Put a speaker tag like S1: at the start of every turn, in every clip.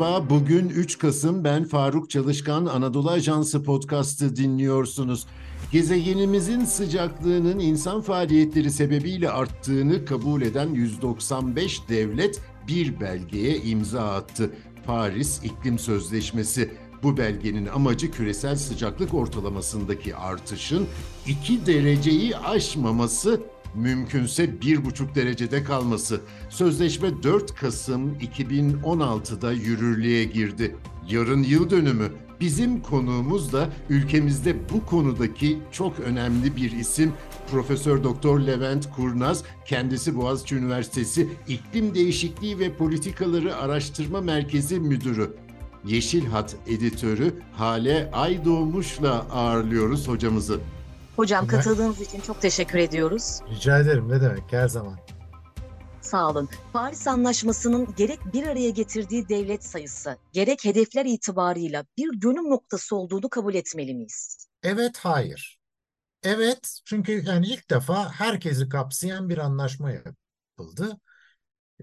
S1: Merhaba, bugün 3 Kasım ben Faruk Çalışkan Anadolu Ajansı podcast'ı dinliyorsunuz. Gezegenimizin sıcaklığının insan faaliyetleri sebebiyle arttığını kabul eden 195 devlet bir belgeye imza attı. Paris İklim Sözleşmesi. Bu belgenin amacı küresel sıcaklık ortalamasındaki artışın 2 dereceyi aşmaması mümkünse 1,5 derecede kalması. Sözleşme 4 Kasım 2016'da yürürlüğe girdi. Yarın yıl dönümü. Bizim konuğumuz da ülkemizde bu konudaki çok önemli bir isim Profesör Doktor Levent Kurnaz. Kendisi Boğaziçi Üniversitesi İklim Değişikliği ve Politikaları Araştırma Merkezi Müdürü. Yeşil Hat editörü Hale Aydoğmuş'la ağırlıyoruz hocamızı.
S2: Hocam katıldığınız için çok teşekkür ediyoruz.
S3: Rica ederim ne demek her zaman.
S2: Sağ olun. Paris Anlaşması'nın gerek bir araya getirdiği devlet sayısı, gerek hedefler itibarıyla bir dönüm noktası olduğunu kabul etmeli miyiz?
S3: Evet, hayır. Evet, çünkü yani ilk defa herkesi kapsayan bir anlaşma yapıldı.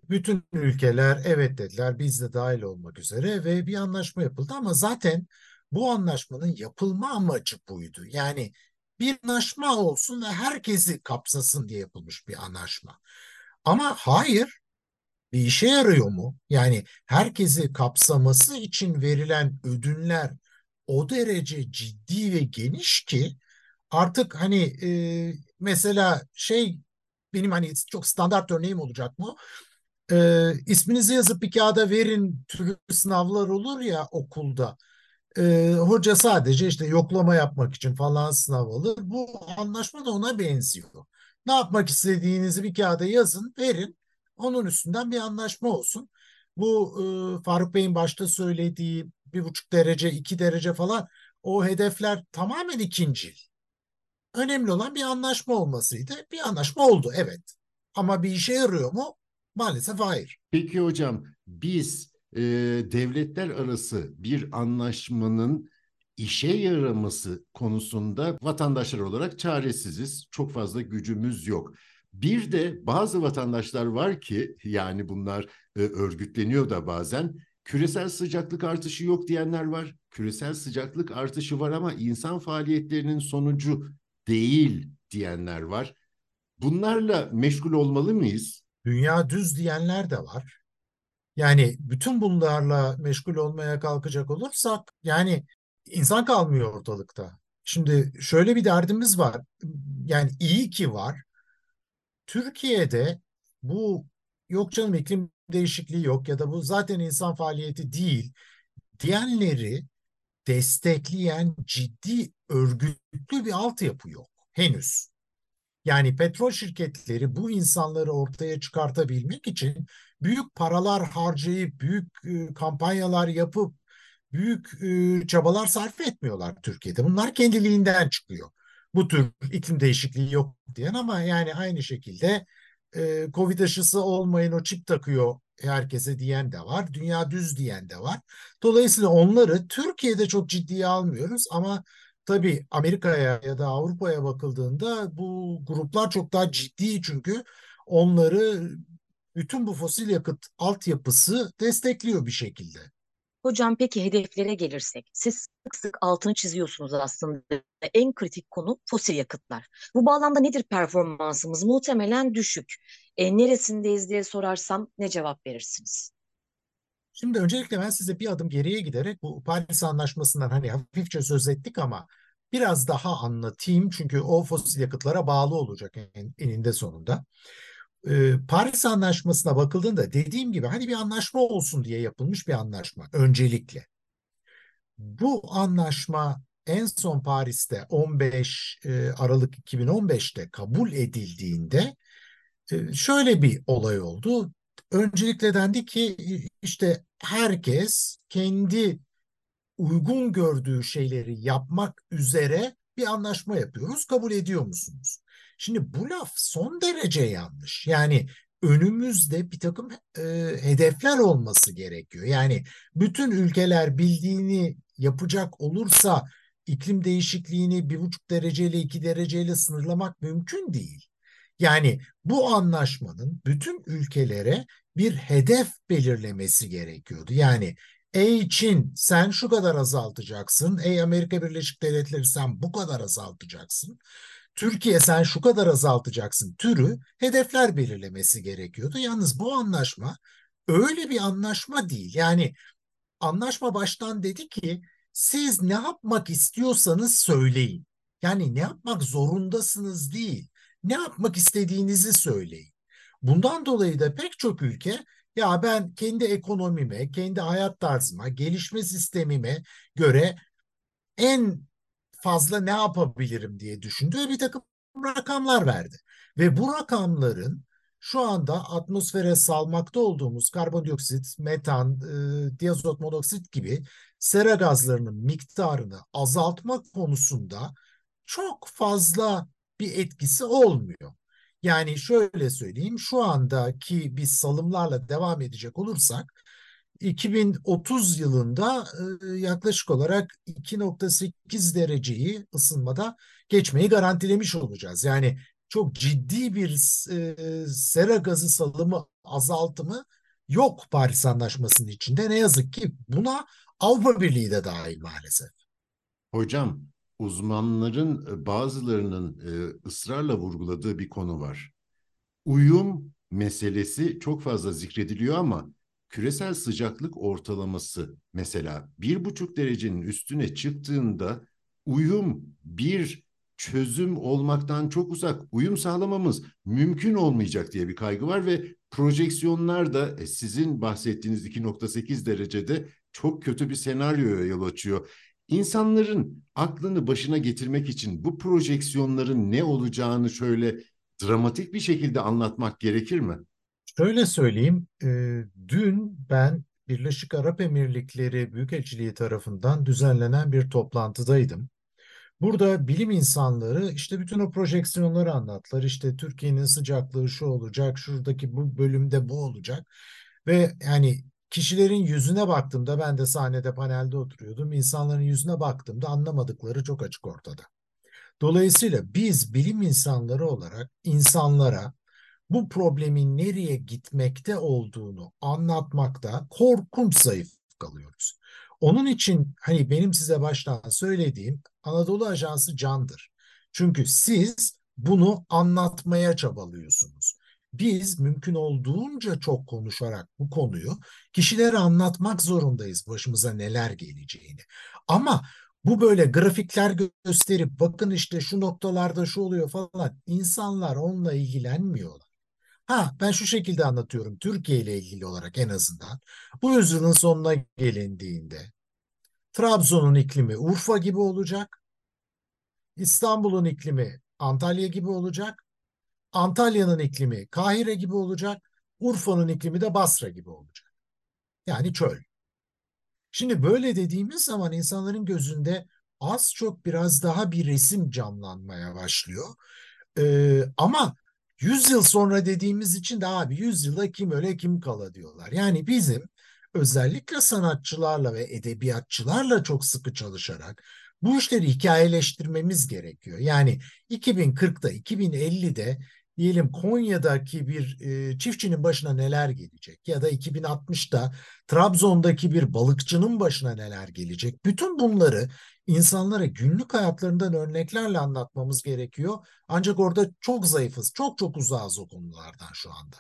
S3: Bütün ülkeler evet dediler, biz de dahil olmak üzere ve bir anlaşma yapıldı ama zaten bu anlaşmanın yapılma amacı buydu. Yani bir anlaşma olsun ve herkesi kapsasın diye yapılmış bir anlaşma. Ama hayır, bir işe yarıyor mu? Yani herkesi kapsaması için verilen ödünler o derece ciddi ve geniş ki artık hani e, mesela şey benim hani çok standart örneğim olacak mı? E, isminizi yazıp bir kağıda verin türü sınavlar olur ya okulda e, hoca sadece işte yoklama yapmak için falan sınav alır. Bu anlaşma da ona benziyor. Ne yapmak istediğinizi bir kağıda yazın, verin. Onun üstünden bir anlaşma olsun. Bu e, Faruk Bey'in başta söylediği bir buçuk derece, iki derece falan o hedefler tamamen ikincil. Önemli olan bir anlaşma olmasıydı. Bir anlaşma oldu evet. Ama bir işe yarıyor mu? Maalesef hayır.
S1: Peki hocam biz e, devletler arası bir anlaşmanın işe yaraması konusunda vatandaşlar olarak çaresiziz. Çok fazla gücümüz yok. Bir de bazı vatandaşlar var ki yani bunlar e, örgütleniyor da bazen küresel sıcaklık artışı yok diyenler var. Küresel sıcaklık artışı var ama insan faaliyetlerinin sonucu değil diyenler var. Bunlarla meşgul olmalı mıyız?
S3: Dünya düz diyenler de var. Yani bütün bunlarla meşgul olmaya kalkacak olursak yani insan kalmıyor ortalıkta. Şimdi şöyle bir derdimiz var. Yani iyi ki var. Türkiye'de bu yok canım iklim değişikliği yok ya da bu zaten insan faaliyeti değil diyenleri destekleyen ciddi örgütlü bir altyapı yok henüz. Yani petrol şirketleri bu insanları ortaya çıkartabilmek için büyük paralar harcayıp, büyük e, kampanyalar yapıp, büyük e, çabalar sarf etmiyorlar Türkiye'de. Bunlar kendiliğinden çıkıyor. Bu tür iklim değişikliği yok diyen ama yani aynı şekilde e, Covid aşısı olmayın o çip takıyor herkese diyen de var. Dünya düz diyen de var. Dolayısıyla onları Türkiye'de çok ciddiye almıyoruz ama tabii Amerika'ya ya da Avrupa'ya bakıldığında bu gruplar çok daha ciddi çünkü onları bütün bu fosil yakıt altyapısı destekliyor bir şekilde.
S2: Hocam peki hedeflere gelirsek, siz sık sık altını çiziyorsunuz aslında. En kritik konu fosil yakıtlar. Bu bağlamda nedir performansımız? Muhtemelen düşük. E, neresindeyiz diye sorarsam ne cevap verirsiniz?
S3: Şimdi öncelikle ben size bir adım geriye giderek bu Paris Anlaşması'ndan hani hafifçe söz ettik ama biraz daha anlatayım. Çünkü o fosil yakıtlara bağlı olacak en, eninde sonunda. Ee, Paris Anlaşması'na bakıldığında dediğim gibi hani bir anlaşma olsun diye yapılmış bir anlaşma öncelikle. Bu anlaşma en son Paris'te 15 e, Aralık 2015'te kabul edildiğinde e, şöyle bir olay oldu. Öncelikle dendi ki işte herkes kendi uygun gördüğü şeyleri yapmak üzere bir anlaşma yapıyoruz. Kabul ediyor musunuz? Şimdi bu laf son derece yanlış. Yani önümüzde bir takım e, hedefler olması gerekiyor. Yani bütün ülkeler bildiğini yapacak olursa iklim değişikliğini bir buçuk dereceyle iki dereceyle sınırlamak mümkün değil. Yani bu anlaşmanın bütün ülkelere bir hedef belirlemesi gerekiyordu. Yani Ey Çin sen şu kadar azaltacaksın. Ey Amerika Birleşik Devletleri sen bu kadar azaltacaksın. Türkiye sen şu kadar azaltacaksın türü hedefler belirlemesi gerekiyordu. Yalnız bu anlaşma öyle bir anlaşma değil. Yani anlaşma baştan dedi ki siz ne yapmak istiyorsanız söyleyin. Yani ne yapmak zorundasınız değil. Ne yapmak istediğinizi söyleyin. Bundan dolayı da pek çok ülke ya ben kendi ekonomime, kendi hayat tarzıma, gelişme sistemime göre en fazla ne yapabilirim diye düşündü ve bir takım rakamlar verdi. Ve bu rakamların şu anda atmosfere salmakta olduğumuz karbondioksit, metan, e, diazot monoksit gibi sera gazlarının miktarını azaltma konusunda çok fazla bir etkisi olmuyor. Yani şöyle söyleyeyim, şu andaki biz salımlarla devam edecek olursak 2030 yılında e, yaklaşık olarak 2.8 dereceyi ısınmada geçmeyi garantilemiş olacağız. Yani çok ciddi bir e, sera gazı salımı azaltımı yok Paris Anlaşması'nın içinde. Ne yazık ki buna Avrupa Birliği de dahil maalesef.
S1: Hocam, uzmanların e, bazılarının ısrarla vurguladığı bir konu var. Uyum meselesi çok fazla zikrediliyor ama küresel sıcaklık ortalaması mesela bir buçuk derecenin üstüne çıktığında uyum bir çözüm olmaktan çok uzak. Uyum sağlamamız mümkün olmayacak diye bir kaygı var ve projeksiyonlar da e, sizin bahsettiğiniz 2.8 derecede çok kötü bir senaryoya yol açıyor. İnsanların aklını başına getirmek için bu projeksiyonların ne olacağını şöyle dramatik bir şekilde anlatmak gerekir mi?
S3: Şöyle söyleyeyim, e, dün ben Birleşik Arap Emirlikleri Büyükelçiliği tarafından düzenlenen bir toplantıdaydım. Burada bilim insanları işte bütün o projeksiyonları anlattılar. İşte Türkiye'nin sıcaklığı şu olacak, şuradaki bu bölümde bu olacak. Ve yani kişilerin yüzüne baktığımda ben de sahnede panelde oturuyordum. İnsanların yüzüne baktığımda anlamadıkları çok açık ortada. Dolayısıyla biz bilim insanları olarak insanlara bu problemin nereye gitmekte olduğunu anlatmakta korkunç zayıf kalıyoruz. Onun için hani benim size baştan söylediğim Anadolu Ajansı candır. Çünkü siz bunu anlatmaya çabalıyorsunuz. Biz mümkün olduğunca çok konuşarak bu konuyu kişilere anlatmak zorundayız başımıza neler geleceğini. Ama bu böyle grafikler gösterip bakın işte şu noktalarda şu oluyor falan insanlar onunla ilgilenmiyorlar. Ha ben şu şekilde anlatıyorum Türkiye ile ilgili olarak en azından. Bu yüzyılın sonuna gelindiğinde Trabzon'un iklimi Urfa gibi olacak. İstanbul'un iklimi Antalya gibi olacak. Antalya'nın iklimi Kahire gibi olacak. Urfa'nın iklimi de Basra gibi olacak. Yani çöl. Şimdi böyle dediğimiz zaman insanların gözünde az çok biraz daha bir resim canlanmaya başlıyor. Ee, ama 100 yıl sonra dediğimiz için de abi 100 yılda kim öle kim kala diyorlar. Yani bizim özellikle sanatçılarla ve edebiyatçılarla çok sıkı çalışarak bu işleri hikayeleştirmemiz gerekiyor. Yani 2040'da 2050'de diyelim Konya'daki bir e, çiftçinin başına neler gelecek ya da 2060'da Trabzon'daki bir balıkçının başına neler gelecek. Bütün bunları insanlara günlük hayatlarından örneklerle anlatmamız gerekiyor. Ancak orada çok zayıfız, çok çok uzağız o konulardan şu anda.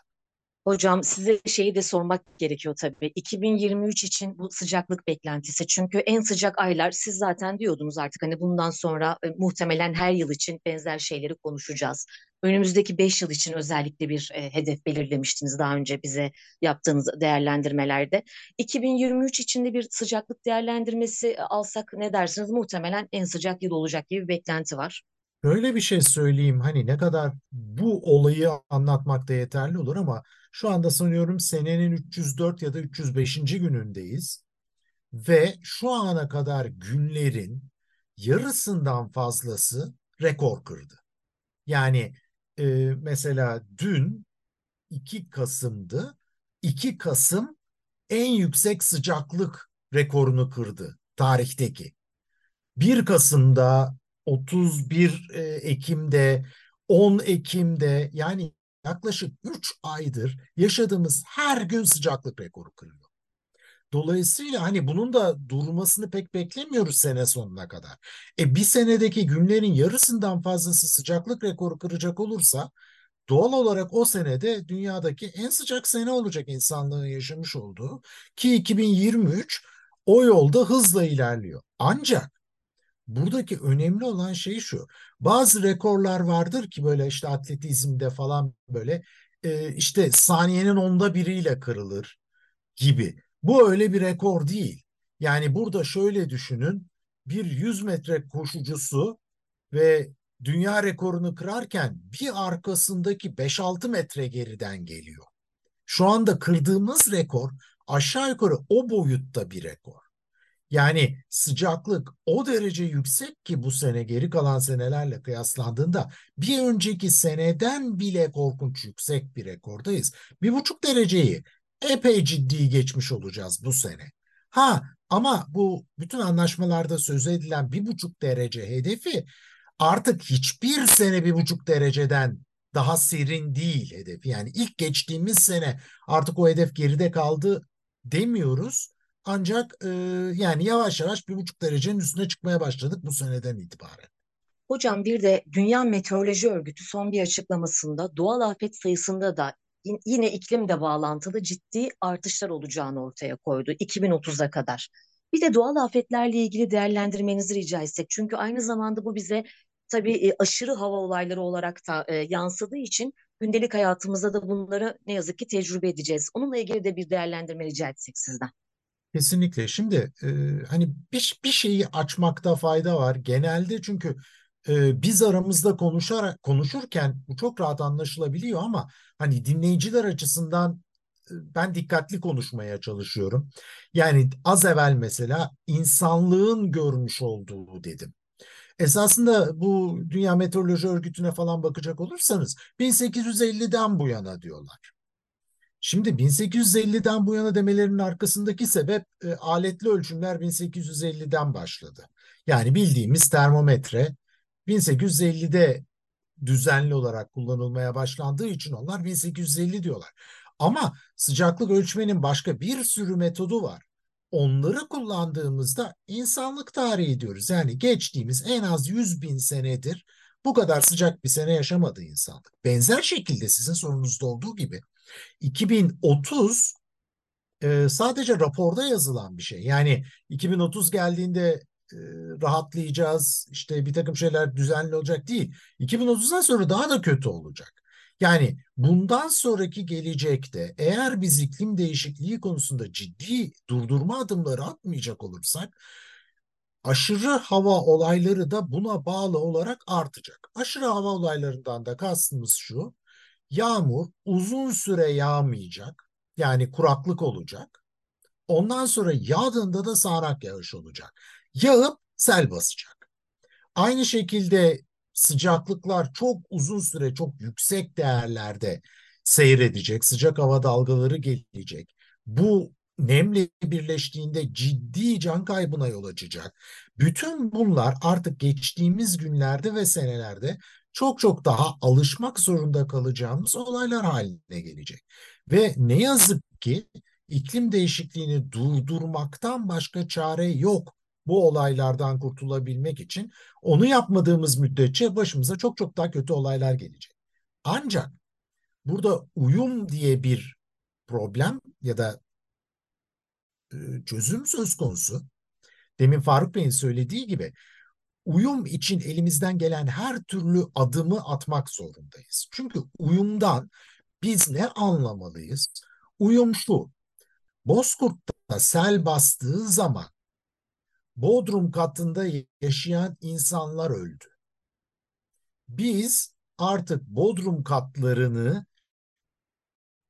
S2: Hocam size şeyi de sormak gerekiyor tabii. 2023 için bu sıcaklık beklentisi. Çünkü en sıcak aylar siz zaten diyordunuz artık hani bundan sonra e, muhtemelen her yıl için benzer şeyleri konuşacağız. Önümüzdeki 5 yıl için özellikle bir e, hedef belirlemiştiniz daha önce bize yaptığınız değerlendirmelerde. 2023 içinde bir sıcaklık değerlendirmesi e, alsak ne dersiniz? Muhtemelen en sıcak yıl olacak gibi bir beklenti var.
S3: Böyle bir şey söyleyeyim hani ne kadar bu olayı anlatmakta yeterli olur ama şu anda sanıyorum senenin 304 ya da 305. günündeyiz ve şu ana kadar günlerin yarısından fazlası rekor kırdı. Yani e, mesela dün 2 Kasım'dı. 2 Kasım en yüksek sıcaklık rekorunu kırdı tarihteki. 1 Kasım'da 31 e, Ekim'de 10 Ekim'de yani yaklaşık 3 aydır yaşadığımız her gün sıcaklık rekoru kırıyor. Dolayısıyla hani bunun da durmasını pek beklemiyoruz sene sonuna kadar. E bir senedeki günlerin yarısından fazlası sıcaklık rekoru kıracak olursa doğal olarak o senede dünyadaki en sıcak sene olacak insanlığın yaşamış olduğu ki 2023 o yolda hızla ilerliyor. Ancak buradaki önemli olan şey şu. Bazı rekorlar vardır ki böyle işte atletizmde falan böyle e, işte saniyenin onda biriyle kırılır gibi. Bu öyle bir rekor değil. Yani burada şöyle düşünün. Bir 100 metre koşucusu ve dünya rekorunu kırarken bir arkasındaki 5-6 metre geriden geliyor. Şu anda kırdığımız rekor aşağı yukarı o boyutta bir rekor. Yani sıcaklık o derece yüksek ki bu sene geri kalan senelerle kıyaslandığında bir önceki seneden bile korkunç yüksek bir rekordayız. Bir buçuk dereceyi epey ciddi geçmiş olacağız bu sene. Ha ama bu bütün anlaşmalarda söz edilen bir buçuk derece hedefi artık hiçbir sene bir buçuk dereceden daha serin değil hedef. Yani ilk geçtiğimiz sene artık o hedef geride kaldı demiyoruz. Ancak e, yani yavaş yavaş bir buçuk derecenin üstüne çıkmaya başladık bu seneden itibaren.
S2: Hocam bir de Dünya Meteoroloji Örgütü son bir açıklamasında doğal afet sayısında da yine iklimle bağlantılı ciddi artışlar olacağını ortaya koydu 2030'a kadar. Bir de doğal afetlerle ilgili değerlendirmenizi rica etsek. Çünkü aynı zamanda bu bize tabii e, aşırı hava olayları olarak da e, yansıdığı için gündelik hayatımızda da bunları ne yazık ki tecrübe edeceğiz. Onunla ilgili de bir değerlendirme rica etsek sizden.
S3: Kesinlikle. Şimdi e, hani bir, bir şeyi açmakta fayda var. Genelde çünkü e, biz aramızda konuşarak konuşurken bu çok rahat anlaşılabiliyor ama hani dinleyiciler açısından ben dikkatli konuşmaya çalışıyorum. Yani az evvel mesela insanlığın görmüş olduğu dedim. Esasında bu Dünya Meteoroloji Örgütü'ne falan bakacak olursanız 1850'den bu yana diyorlar. Şimdi 1850'den bu yana demelerinin arkasındaki sebep e, aletli ölçümler 1850'den başladı. Yani bildiğimiz termometre 1850'de düzenli olarak kullanılmaya başlandığı için onlar 1850 diyorlar. Ama sıcaklık ölçmenin başka bir sürü metodu var. Onları kullandığımızda insanlık tarihi diyoruz. Yani geçtiğimiz en az 100 bin senedir bu kadar sıcak bir sene yaşamadı insanlık. Benzer şekilde sizin sorunuzda olduğu gibi 2030 e, sadece raporda yazılan bir şey. Yani 2030 geldiğinde e, rahatlayacağız, işte bir takım şeyler düzenli olacak değil. 2030'dan sonra daha da kötü olacak. Yani bundan sonraki gelecekte eğer biz iklim değişikliği konusunda ciddi durdurma adımları atmayacak olursak aşırı hava olayları da buna bağlı olarak artacak. Aşırı hava olaylarından da kastımız şu. Yağmur uzun süre yağmayacak. Yani kuraklık olacak. Ondan sonra yağdığında da sağanak yağış olacak. Yağıp sel basacak. Aynı şekilde sıcaklıklar çok uzun süre çok yüksek değerlerde seyredecek. Sıcak hava dalgaları gelecek. Bu nemle birleştiğinde ciddi can kaybına yol açacak. Bütün bunlar artık geçtiğimiz günlerde ve senelerde çok çok daha alışmak zorunda kalacağımız olaylar haline gelecek. Ve ne yazık ki iklim değişikliğini durdurmaktan başka çare yok bu olaylardan kurtulabilmek için. Onu yapmadığımız müddetçe başımıza çok çok daha kötü olaylar gelecek. Ancak burada uyum diye bir problem ya da e, çözüm söz konusu. Demin Faruk Bey'in söylediği gibi uyum için elimizden gelen her türlü adımı atmak zorundayız. Çünkü uyumdan biz ne anlamalıyız? Uyum şu. Bozkurt'ta sel bastığı zaman Bodrum katında yaşayan insanlar öldü. Biz artık Bodrum katlarını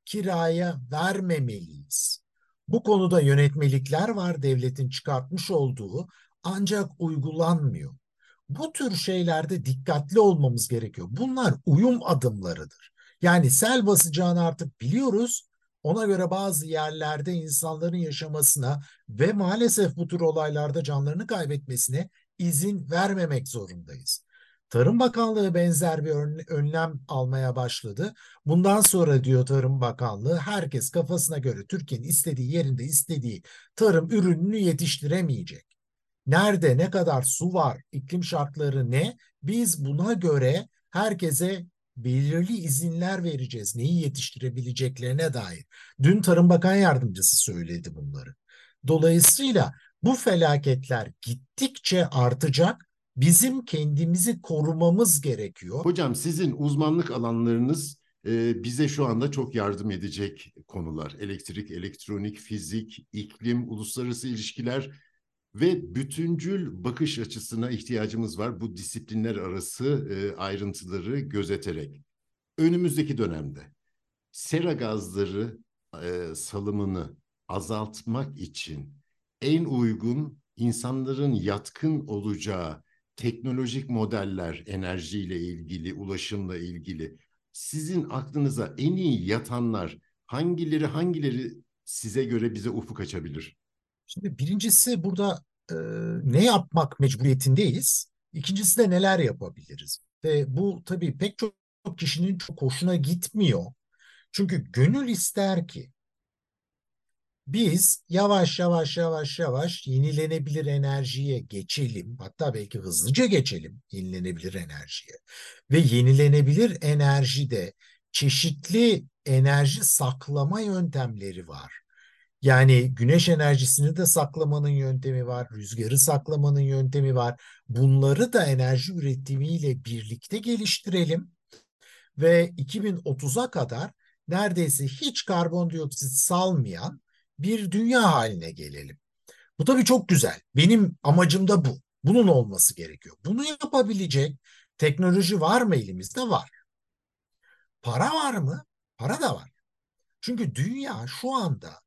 S3: kiraya vermemeliyiz. Bu konuda yönetmelikler var devletin çıkartmış olduğu ancak uygulanmıyor. Bu tür şeylerde dikkatli olmamız gerekiyor. Bunlar uyum adımlarıdır. Yani sel basacağını artık biliyoruz. Ona göre bazı yerlerde insanların yaşamasına ve maalesef bu tür olaylarda canlarını kaybetmesine izin vermemek zorundayız. Tarım Bakanlığı benzer bir önlem almaya başladı. Bundan sonra diyor Tarım Bakanlığı herkes kafasına göre Türkiye'nin istediği yerinde istediği tarım ürününü yetiştiremeyecek. Nerede ne kadar su var, iklim şartları ne? Biz buna göre herkese belirli izinler vereceğiz. Neyi yetiştirebileceklerine dair. Dün Tarım Bakan Yardımcısı söyledi bunları. Dolayısıyla bu felaketler gittikçe artacak. Bizim kendimizi korumamız gerekiyor.
S1: Hocam sizin uzmanlık alanlarınız e, bize şu anda çok yardım edecek konular. Elektrik, elektronik, fizik, iklim, uluslararası ilişkiler ve bütüncül bakış açısına ihtiyacımız var bu disiplinler arası e, ayrıntıları gözeterek. Önümüzdeki dönemde sera gazları e, salımını azaltmak için en uygun insanların yatkın olacağı teknolojik modeller enerjiyle ilgili, ulaşımla ilgili sizin aklınıza en iyi yatanlar hangileri hangileri size göre bize ufuk açabilir?
S3: Şimdi birincisi burada e, ne yapmak mecburiyetindeyiz. İkincisi de neler yapabiliriz. Ve bu tabii pek çok kişinin çok hoşuna gitmiyor. Çünkü gönül ister ki biz yavaş yavaş yavaş yavaş yenilenebilir enerjiye geçelim. Hatta belki hızlıca geçelim yenilenebilir enerjiye. Ve yenilenebilir enerjide çeşitli enerji saklama yöntemleri var. Yani güneş enerjisini de saklamanın yöntemi var, rüzgarı saklamanın yöntemi var. Bunları da enerji üretimiyle birlikte geliştirelim ve 2030'a kadar neredeyse hiç karbondioksit salmayan bir dünya haline gelelim. Bu tabii çok güzel. Benim amacım da bu. Bunun olması gerekiyor. Bunu yapabilecek teknoloji var mı elimizde? Var. Para var mı? Para da var. Çünkü dünya şu anda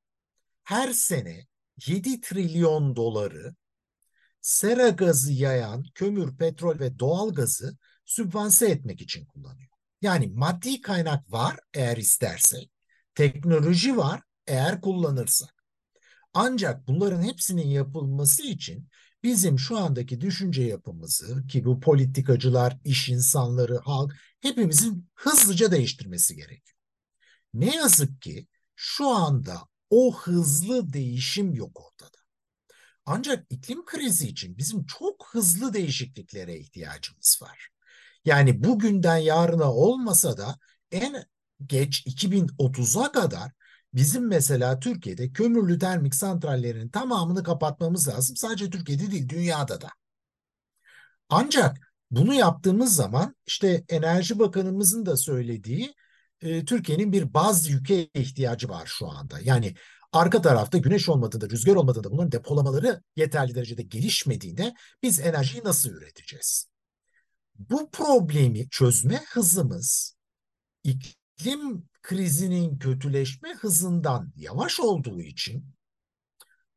S3: her sene 7 trilyon doları sera gazı yayan kömür, petrol ve doğal gazı sübvanse etmek için kullanıyor. Yani maddi kaynak var eğer istersek, teknoloji var eğer kullanırsak. Ancak bunların hepsinin yapılması için bizim şu andaki düşünce yapımızı ki bu politikacılar, iş insanları, halk hepimizin hızlıca değiştirmesi gerekiyor. Ne yazık ki şu anda o hızlı değişim yok ortada. Ancak iklim krizi için bizim çok hızlı değişikliklere ihtiyacımız var. Yani bugünden yarına olmasa da en geç 2030'a kadar bizim mesela Türkiye'de kömürlü termik santrallerin tamamını kapatmamız lazım. Sadece Türkiye'de değil dünyada da. Ancak bunu yaptığımız zaman işte Enerji Bakanımızın da söylediği e, Türkiye'nin bir baz yüke ihtiyacı var şu anda. Yani arka tarafta güneş olmadığında, rüzgar olmadığında bunların depolamaları yeterli derecede gelişmediğinde biz enerjiyi nasıl üreteceğiz? Bu problemi çözme hızımız iklim krizinin kötüleşme hızından yavaş olduğu için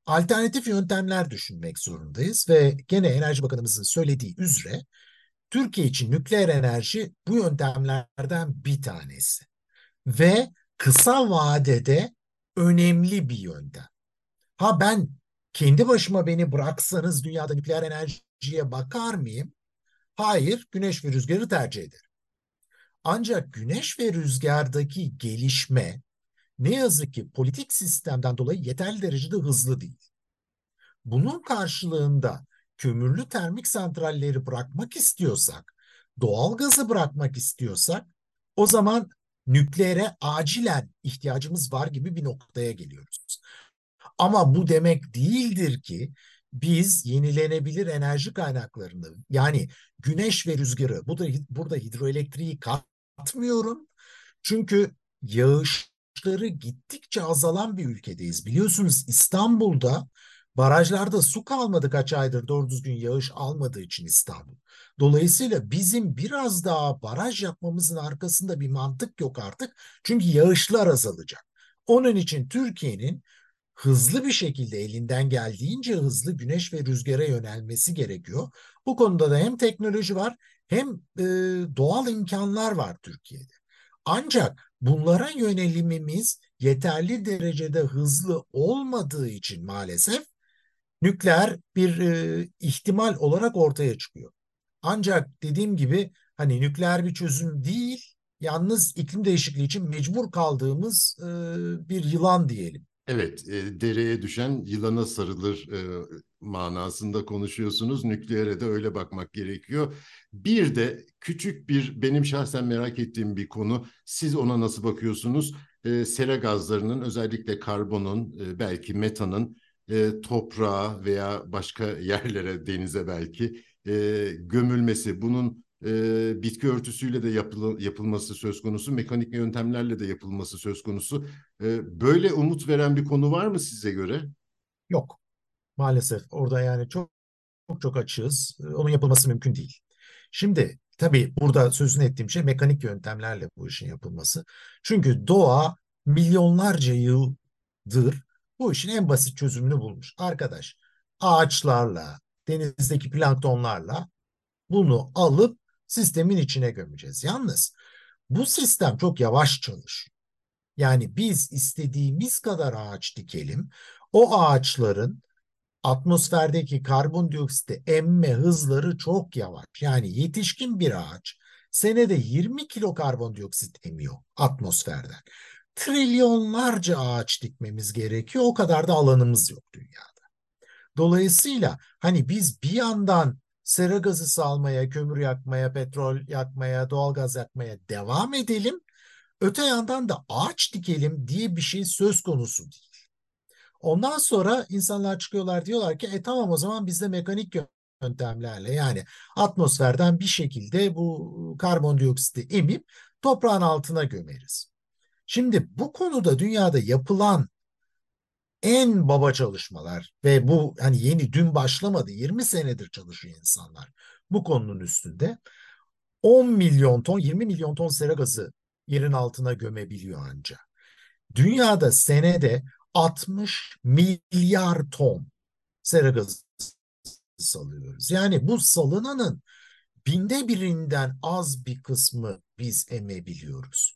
S3: alternatif yöntemler düşünmek zorundayız ve gene Enerji Bakanımızın söylediği üzere Türkiye için nükleer enerji bu yöntemlerden bir tanesi ve kısa vadede önemli bir yöntem. Ha ben kendi başıma beni bıraksanız dünyada nükleer enerjiye bakar mıyım? Hayır, güneş ve rüzgarı tercih ederim. Ancak güneş ve rüzgardaki gelişme ne yazık ki politik sistemden dolayı yeterli derecede hızlı değil. Bunun karşılığında kömürlü termik santralleri bırakmak istiyorsak, doğal gazı bırakmak istiyorsak o zaman nükleere acilen ihtiyacımız var gibi bir noktaya geliyoruz. Ama bu demek değildir ki biz yenilenebilir enerji kaynaklarını yani güneş ve rüzgarı burada, burada hidroelektriği katmıyorum. Çünkü yağışları gittikçe azalan bir ülkedeyiz. Biliyorsunuz İstanbul'da barajlarda su kalmadı kaç aydır doğru düzgün yağış almadığı için İstanbul. Dolayısıyla bizim biraz daha baraj yapmamızın arkasında bir mantık yok artık. Çünkü yağışlar azalacak. Onun için Türkiye'nin hızlı bir şekilde elinden geldiğince hızlı güneş ve rüzgara yönelmesi gerekiyor. Bu konuda da hem teknoloji var hem e, doğal imkanlar var Türkiye'de. Ancak bunlara yönelimimiz yeterli derecede hızlı olmadığı için maalesef nükleer bir e, ihtimal olarak ortaya çıkıyor. Ancak dediğim gibi hani nükleer bir çözüm değil, yalnız iklim değişikliği için mecbur kaldığımız e, bir yılan diyelim.
S1: Evet, e, dereye düşen yılana sarılır e, manasında konuşuyorsunuz. Nükleere de öyle bakmak gerekiyor. Bir de küçük bir benim şahsen merak ettiğim bir konu. Siz ona nasıl bakıyorsunuz? E, sera gazlarının özellikle karbonun, e, belki metanın e, toprağa veya başka yerlere, denize belki e, gömülmesi. Bunun e, bitki örtüsüyle de yapıl yapılması söz konusu, mekanik yöntemlerle de yapılması söz konusu. E, böyle umut veren bir konu var mı size göre?
S3: Yok. Maalesef orada yani çok çok çok açığız. Onun yapılması mümkün değil. Şimdi tabii burada sözünü ettiğim şey mekanik yöntemlerle bu işin yapılması. Çünkü doğa milyonlarca yıldır bu işin en basit çözümünü bulmuş. Arkadaş ağaçlarla, denizdeki planktonlarla bunu alıp sistemin içine gömeceğiz. Yalnız bu sistem çok yavaş çalışıyor. Yani biz istediğimiz kadar ağaç dikelim. O ağaçların atmosferdeki karbondioksiti emme hızları çok yavaş. Yani yetişkin bir ağaç senede 20 kilo karbondioksit emiyor atmosferden. Trilyonlarca ağaç dikmemiz gerekiyor. O kadar da alanımız yok dünyada. Dolayısıyla hani biz bir yandan sera gazı salmaya, kömür yakmaya, petrol yakmaya, doğalgaz yakmaya devam edelim. Öte yandan da ağaç dikelim diye bir şey söz konusu değil. Ondan sonra insanlar çıkıyorlar diyorlar ki e tamam o zaman biz de mekanik yöntemlerle yani atmosferden bir şekilde bu karbondioksiti emip toprağın altına gömeriz. Şimdi bu konuda dünyada yapılan en baba çalışmalar ve bu hani yeni dün başlamadı 20 senedir çalışıyor insanlar bu konunun üstünde 10 milyon ton 20 milyon ton sera gazı yerin altına gömebiliyor ancak. Dünyada senede 60 milyar ton sera gazı salıyoruz. Yani bu salınanın binde birinden az bir kısmı biz emebiliyoruz.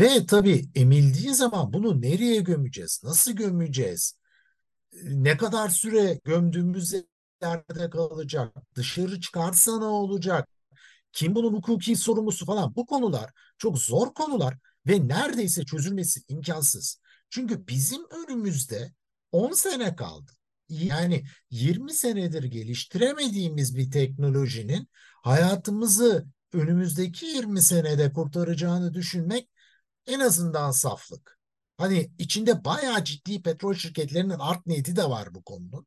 S3: Ve tabii emildiği zaman bunu nereye gömeceğiz? Nasıl gömeceğiz? Ne kadar süre gömdüğümüz yerde kalacak? Dışarı çıkarsa ne olacak? Kim bunun hukuki sorumlusu falan? Bu konular çok zor konular ve neredeyse çözülmesi imkansız. Çünkü bizim önümüzde 10 sene kaldı. Yani 20 senedir geliştiremediğimiz bir teknolojinin hayatımızı önümüzdeki 20 senede kurtaracağını düşünmek en azından saflık. Hani içinde bayağı ciddi petrol şirketlerinin art niyeti de var bu konunun.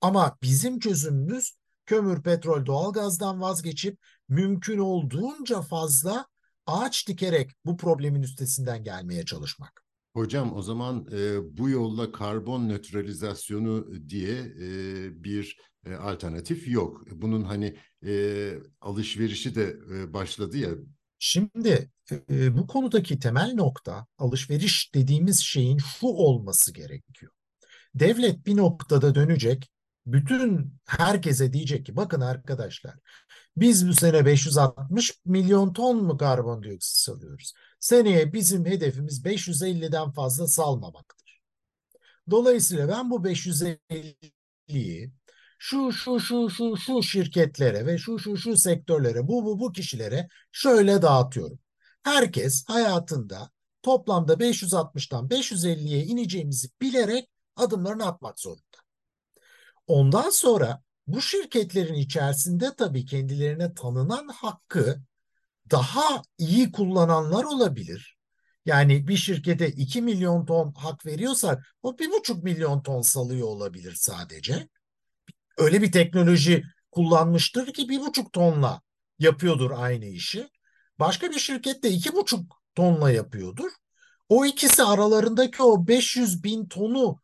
S3: Ama bizim çözümümüz kömür, petrol, doğalgazdan vazgeçip mümkün olduğunca fazla ağaç dikerek bu problemin üstesinden gelmeye çalışmak.
S1: Hocam o zaman e, bu yolla karbon nötralizasyonu diye e, bir e, alternatif yok. Bunun hani e, alışverişi de e, başladı ya
S3: Şimdi e, bu konudaki temel nokta alışveriş dediğimiz şeyin şu olması gerekiyor. Devlet bir noktada dönecek, bütün herkese diyecek ki bakın arkadaşlar biz bu sene 560 milyon ton mu karbondioksit salıyoruz? Seneye bizim hedefimiz 550'den fazla salmamaktır. Dolayısıyla ben bu 550'yi şu şu şu şu şu şirketlere ve şu şu şu sektörlere bu bu bu kişilere şöyle dağıtıyorum. Herkes hayatında toplamda 560'tan 550'ye ineceğimizi bilerek adımlarını atmak zorunda. Ondan sonra bu şirketlerin içerisinde tabii kendilerine tanınan hakkı daha iyi kullananlar olabilir. Yani bir şirkete 2 milyon ton hak veriyorsak o 1,5 milyon ton salıyor olabilir sadece öyle bir teknoloji kullanmıştır ki bir buçuk tonla yapıyordur aynı işi. Başka bir şirket de iki buçuk tonla yapıyordur. O ikisi aralarındaki o 500 bin tonu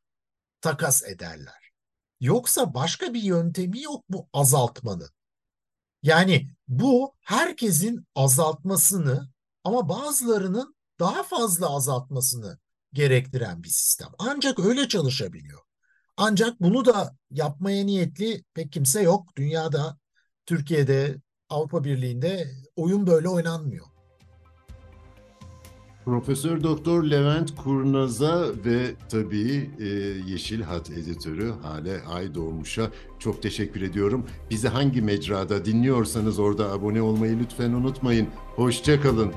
S3: takas ederler. Yoksa başka bir yöntemi yok bu azaltmanın. Yani bu herkesin azaltmasını ama bazılarının daha fazla azaltmasını gerektiren bir sistem. Ancak öyle çalışabiliyor. Ancak bunu da yapmaya niyetli pek kimse yok. Dünyada, Türkiye'de, Avrupa Birliği'nde oyun böyle oynanmıyor.
S1: Profesör Doktor Levent Kurnaz'a ve tabii e, Yeşil Hat editörü Hale Aydoğmuş'a çok teşekkür ediyorum. Bizi hangi mecrada dinliyorsanız orada abone olmayı lütfen unutmayın. Hoşça kalın.